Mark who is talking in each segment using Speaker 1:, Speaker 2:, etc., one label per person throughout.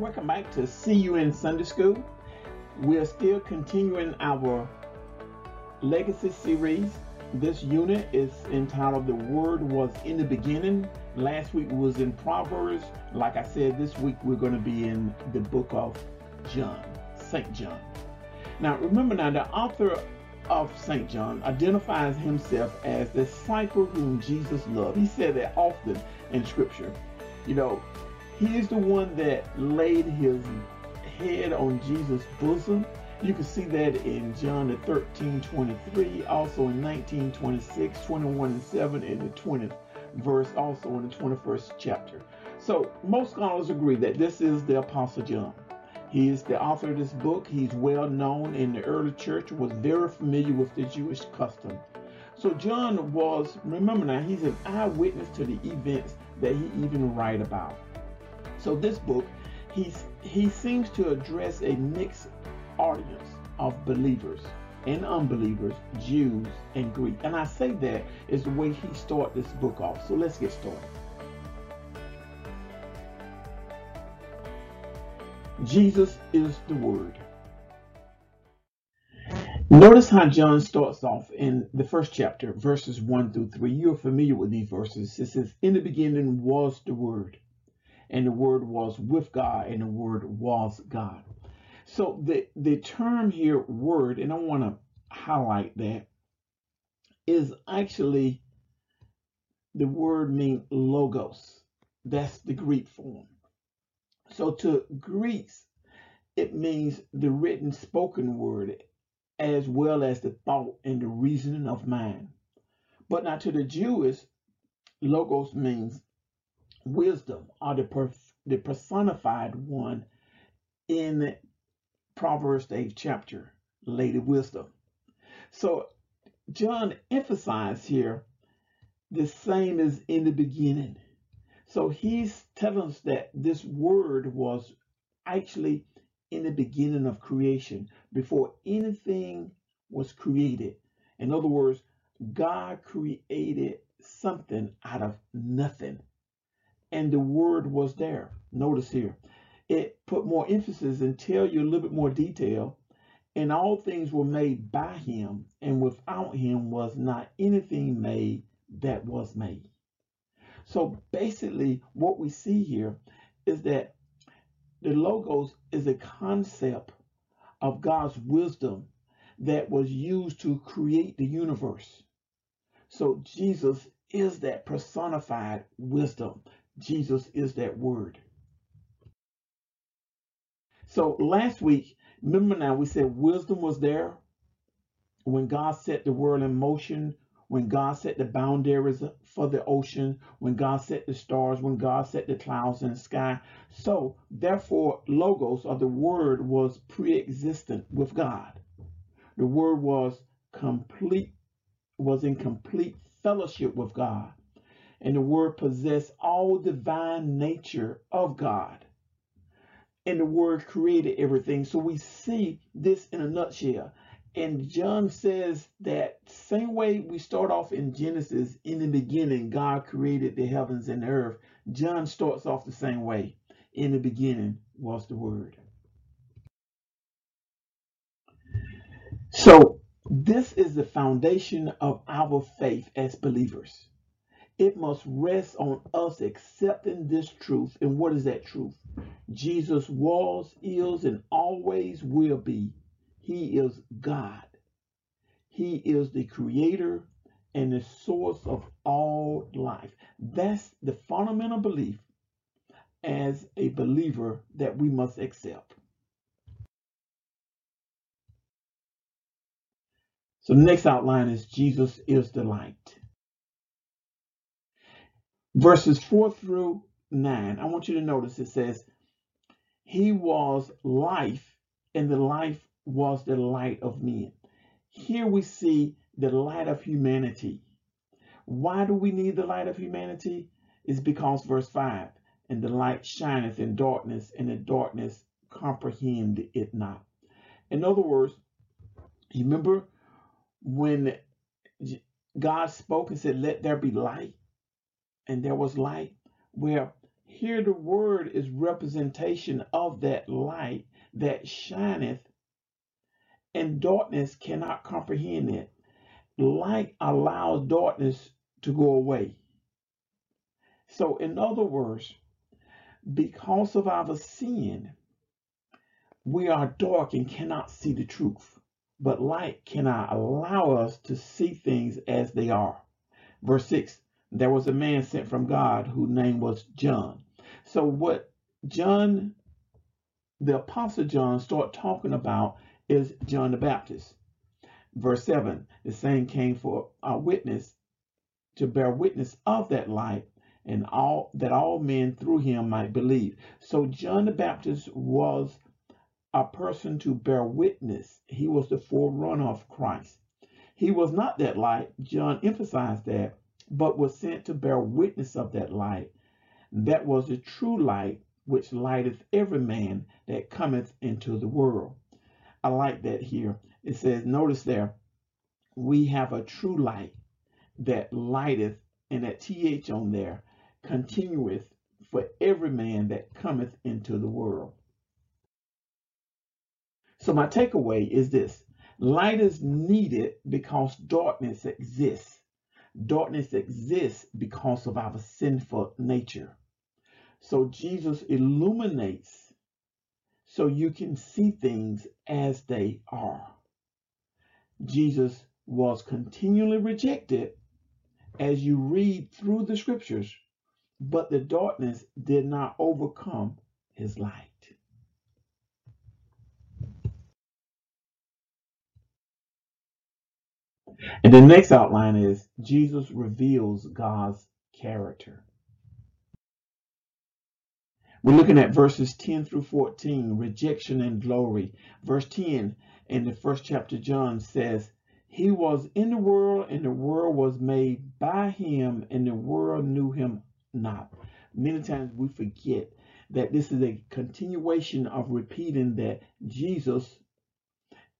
Speaker 1: Welcome back to See You in Sunday School. We're still continuing our legacy series. This unit is entitled The Word Was in the Beginning. Last week was in Proverbs. Like I said, this week we're going to be in the book of John, St. John. Now, remember now, the author of St. John identifies himself as the disciple whom Jesus loved. He said that often in Scripture. You know, he is the one that laid his head on Jesus' bosom. You can see that in John the 13, 23, also in 19, 26, 21 and 7, and the 20th verse, also in the 21st chapter. So most scholars agree that this is the Apostle John. He is the author of this book. He's well known in the early church, was very familiar with the Jewish custom. So John was, remember now, he's an eyewitness to the events that he even write about. So this book, he's, he seems to address a mixed audience of believers and unbelievers, Jews and Greek. And I say that is the way he started this book off. So let's get started. Jesus is the Word. Notice how John starts off in the first chapter, verses 1 through 3. You're familiar with these verses. It says, In the beginning was the Word, and the Word was with God, and the Word was God. So the, the term here, Word, and I want to highlight that, is actually the word mean logos. That's the Greek form. So to Greeks, it means the written spoken word as well as the thought and the reasoning of mind. But now to the Jewish, logos means wisdom or the, per the personified one in Proverbs 8th chapter, Lady Wisdom. So John emphasized here the same as in the beginning. So he's telling us that this word was actually in the beginning of creation, before anything was created. In other words, God created something out of nothing. And the word was there. Notice here, it put more emphasis and tell you a little bit more detail. And all things were made by him, and without him was not anything made that was made. So basically, what we see here is that the Logos is a concept of God's wisdom that was used to create the universe. So Jesus is that personified wisdom. Jesus is that word. So last week, remember now, we said wisdom was there when God set the world in motion when God set the boundaries for the ocean, when God set the stars, when God set the clouds in the sky. So, therefore, Logos or the Word was pre existent with God. The Word was complete, was in complete fellowship with God. And the Word possessed all divine nature of God. And the Word created everything. So, we see this in a nutshell and John says that same way we start off in Genesis, in the beginning, God created the heavens and the earth. John starts off the same way. In the beginning was the Word. So, this is the foundation of our faith as believers. It must rest on us accepting this truth. And what is that truth? Jesus was, is, and always will be he is God. He is the creator and the source of all life. That's the fundamental belief as a believer that we must accept. So the next outline is Jesus is the light. Verses 4 through 9, I want you to notice it says, He was life, and the life was the light of men. Here we see the light of humanity. Why do we need the light of humanity? Is because verse 5 and the light shineth in darkness, and the darkness comprehend it not. In other words, remember when God spoke and said, Let there be light, and there was light, where Here the word is representation of that light that shineth, and darkness cannot comprehend it. Light allows darkness to go away. So, in other words, because of our sin, we are dark and cannot see the truth, but light cannot allow us to see things as they are. Verse 6 There was a man sent from God whose name was John. So, what John, the Apostle John, start talking about is John the Baptist. Verse 7 The same came for a witness to bear witness of that light and all that all men through him might believe. So John the Baptist was a person to bear witness. He was the forerunner of Christ. He was not that light, John emphasized that, but was sent to bear witness of that light. That was the true light which lighteth every man that cometh into the world. I like that here. It says, notice there, we have a true light that lighteth, and that th on there continueth for every man that cometh into the world. So, my takeaway is this light is needed because darkness exists. Darkness exists because of our sinful nature. So, Jesus illuminates so you can see things as they are. Jesus was continually rejected as you read through the scriptures but the darkness did not overcome his light. And the next outline is Jesus reveals God's character. We're looking at verses 10 through 14, rejection and glory. Verse 10 in the first chapter, John says, He was in the world, and the world was made by him, and the world knew him not. Many times we forget that this is a continuation of repeating that Jesus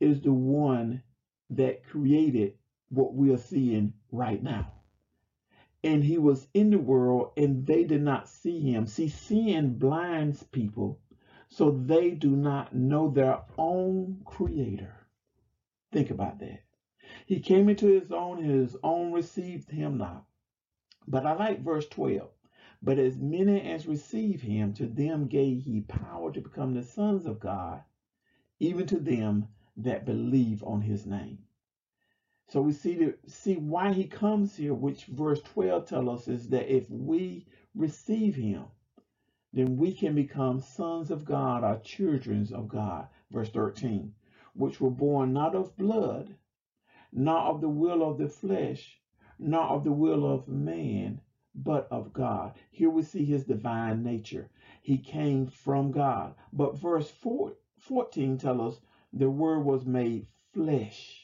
Speaker 1: is the one that created what we are seeing right now. And he was in the world and they did not see him. See, sin blinds people so they do not know their own creator. Think about that. He came into his own, and his own received him not. But I like verse 12. But as many as receive him, to them gave he power to become the sons of God, even to them that believe on his name. So we see to see why he comes here, which verse 12 tells us is that if we receive him, then we can become sons of God or children of God. Verse 13, which were born not of blood, not of the will of the flesh, not of the will of man, but of God. Here we see his divine nature. He came from God. But verse 4, 14 tells us the word was made flesh.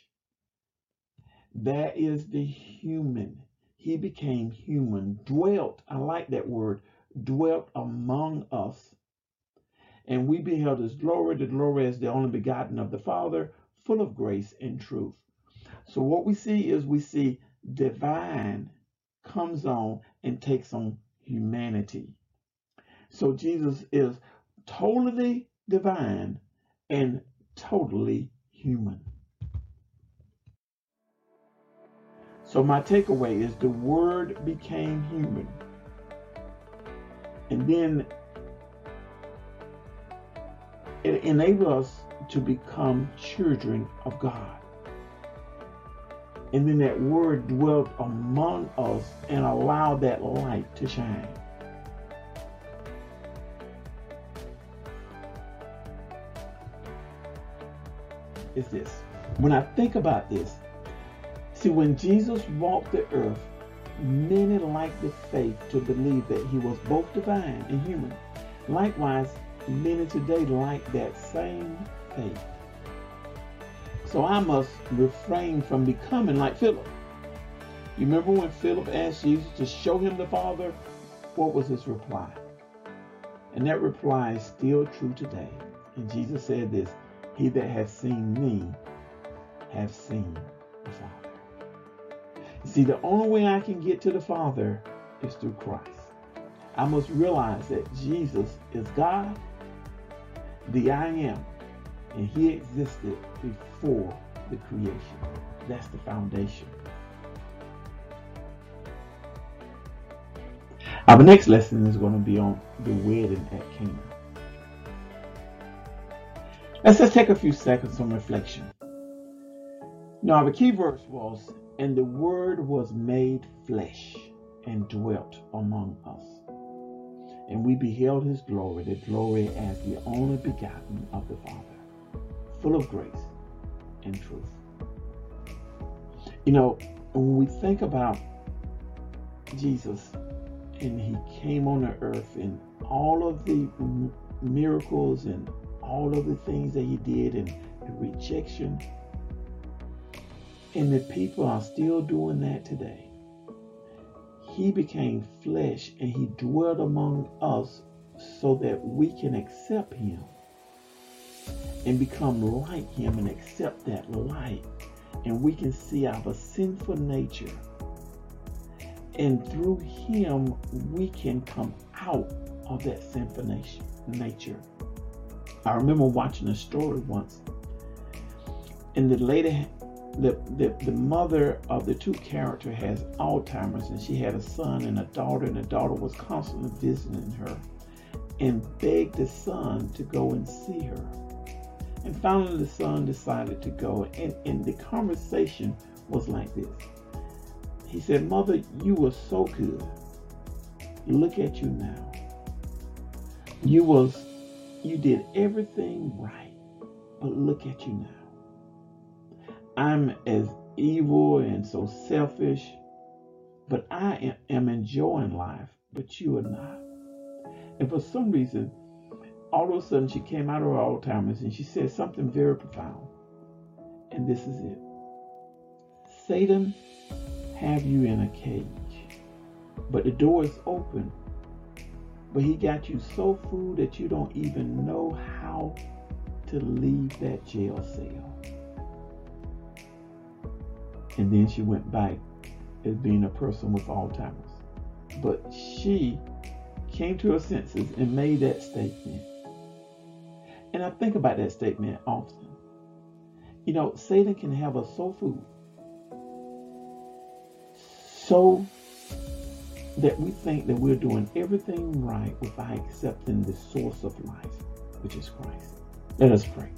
Speaker 1: That is the human. He became human, dwelt, I like that word, dwelt among us. And we beheld his glory, the glory as the only begotten of the Father, full of grace and truth. So what we see is we see divine comes on and takes on humanity. So Jesus is totally divine and totally human. So my takeaway is the word became human. And then it enabled us to become children of God. And then that word dwelt among us and allowed that light to shine. Is this. When I think about this, see, when Jesus walked the earth, many lacked the faith to believe that he was both divine and human. Likewise, many today lack that same faith. So I must refrain from becoming like Philip. You remember when Philip asked Jesus to show him the Father? What was his reply? And that reply is still true today. And Jesus said this He that has seen me has seen the Father. See, the only way I can get to the Father is through Christ. I must realize that Jesus is God, the I am, and he existed before the creation. That's the foundation. Our next lesson is going to be on the wedding at Cana. Let's just take a few seconds on reflection. Now, the key verse was, And the Word was made flesh and dwelt among us. And we beheld his glory, the glory as the only begotten of the Father, full of grace and truth. You know, when we think about Jesus and he came on the earth and all of the miracles and all of the things that he did and the rejection, and the people are still doing that today he became flesh and he dwelt among us so that we can accept him and become like him and accept that light. And we can see our sinful nature. And through him, we can come out of that sinful nature. I remember watching a story once. And the lady the, the, the mother of the two characters has Alzheimer's and she had a son and a daughter, and the daughter was constantly visiting her and begged the son to go and see her. And finally, the son decided to go, and, and the conversation was like this. He said, Mother, you were so good. Look at you now. You was you did everything right, but look at you now. I'm as evil and so selfish, but I am enjoying life, but you are not. And for some reason, all of a sudden she came out of her Alzheimer's and she said something very profound. And this is it. Satan have you in a cage, but the door is open. But he got you so full that you don't even know how to leave that jail cell. And then she went back as being a person with Alzheimer's. But she came to her senses and made that statement. And I think about that statement often. You know, Satan can have us so fooled, so that we think that we're doing everything right without accepting the source of life, which is Christ. Let us pray.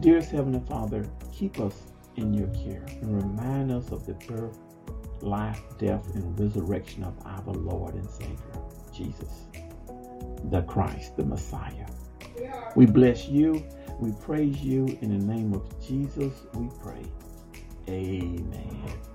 Speaker 1: Dearest Heavenly Father, keep us in your care and remind us of the birth, life, death, and resurrection of our Lord and Savior, Jesus, the Christ, the Messiah. We bless you. We praise you. In the name of Jesus, we pray. Amen.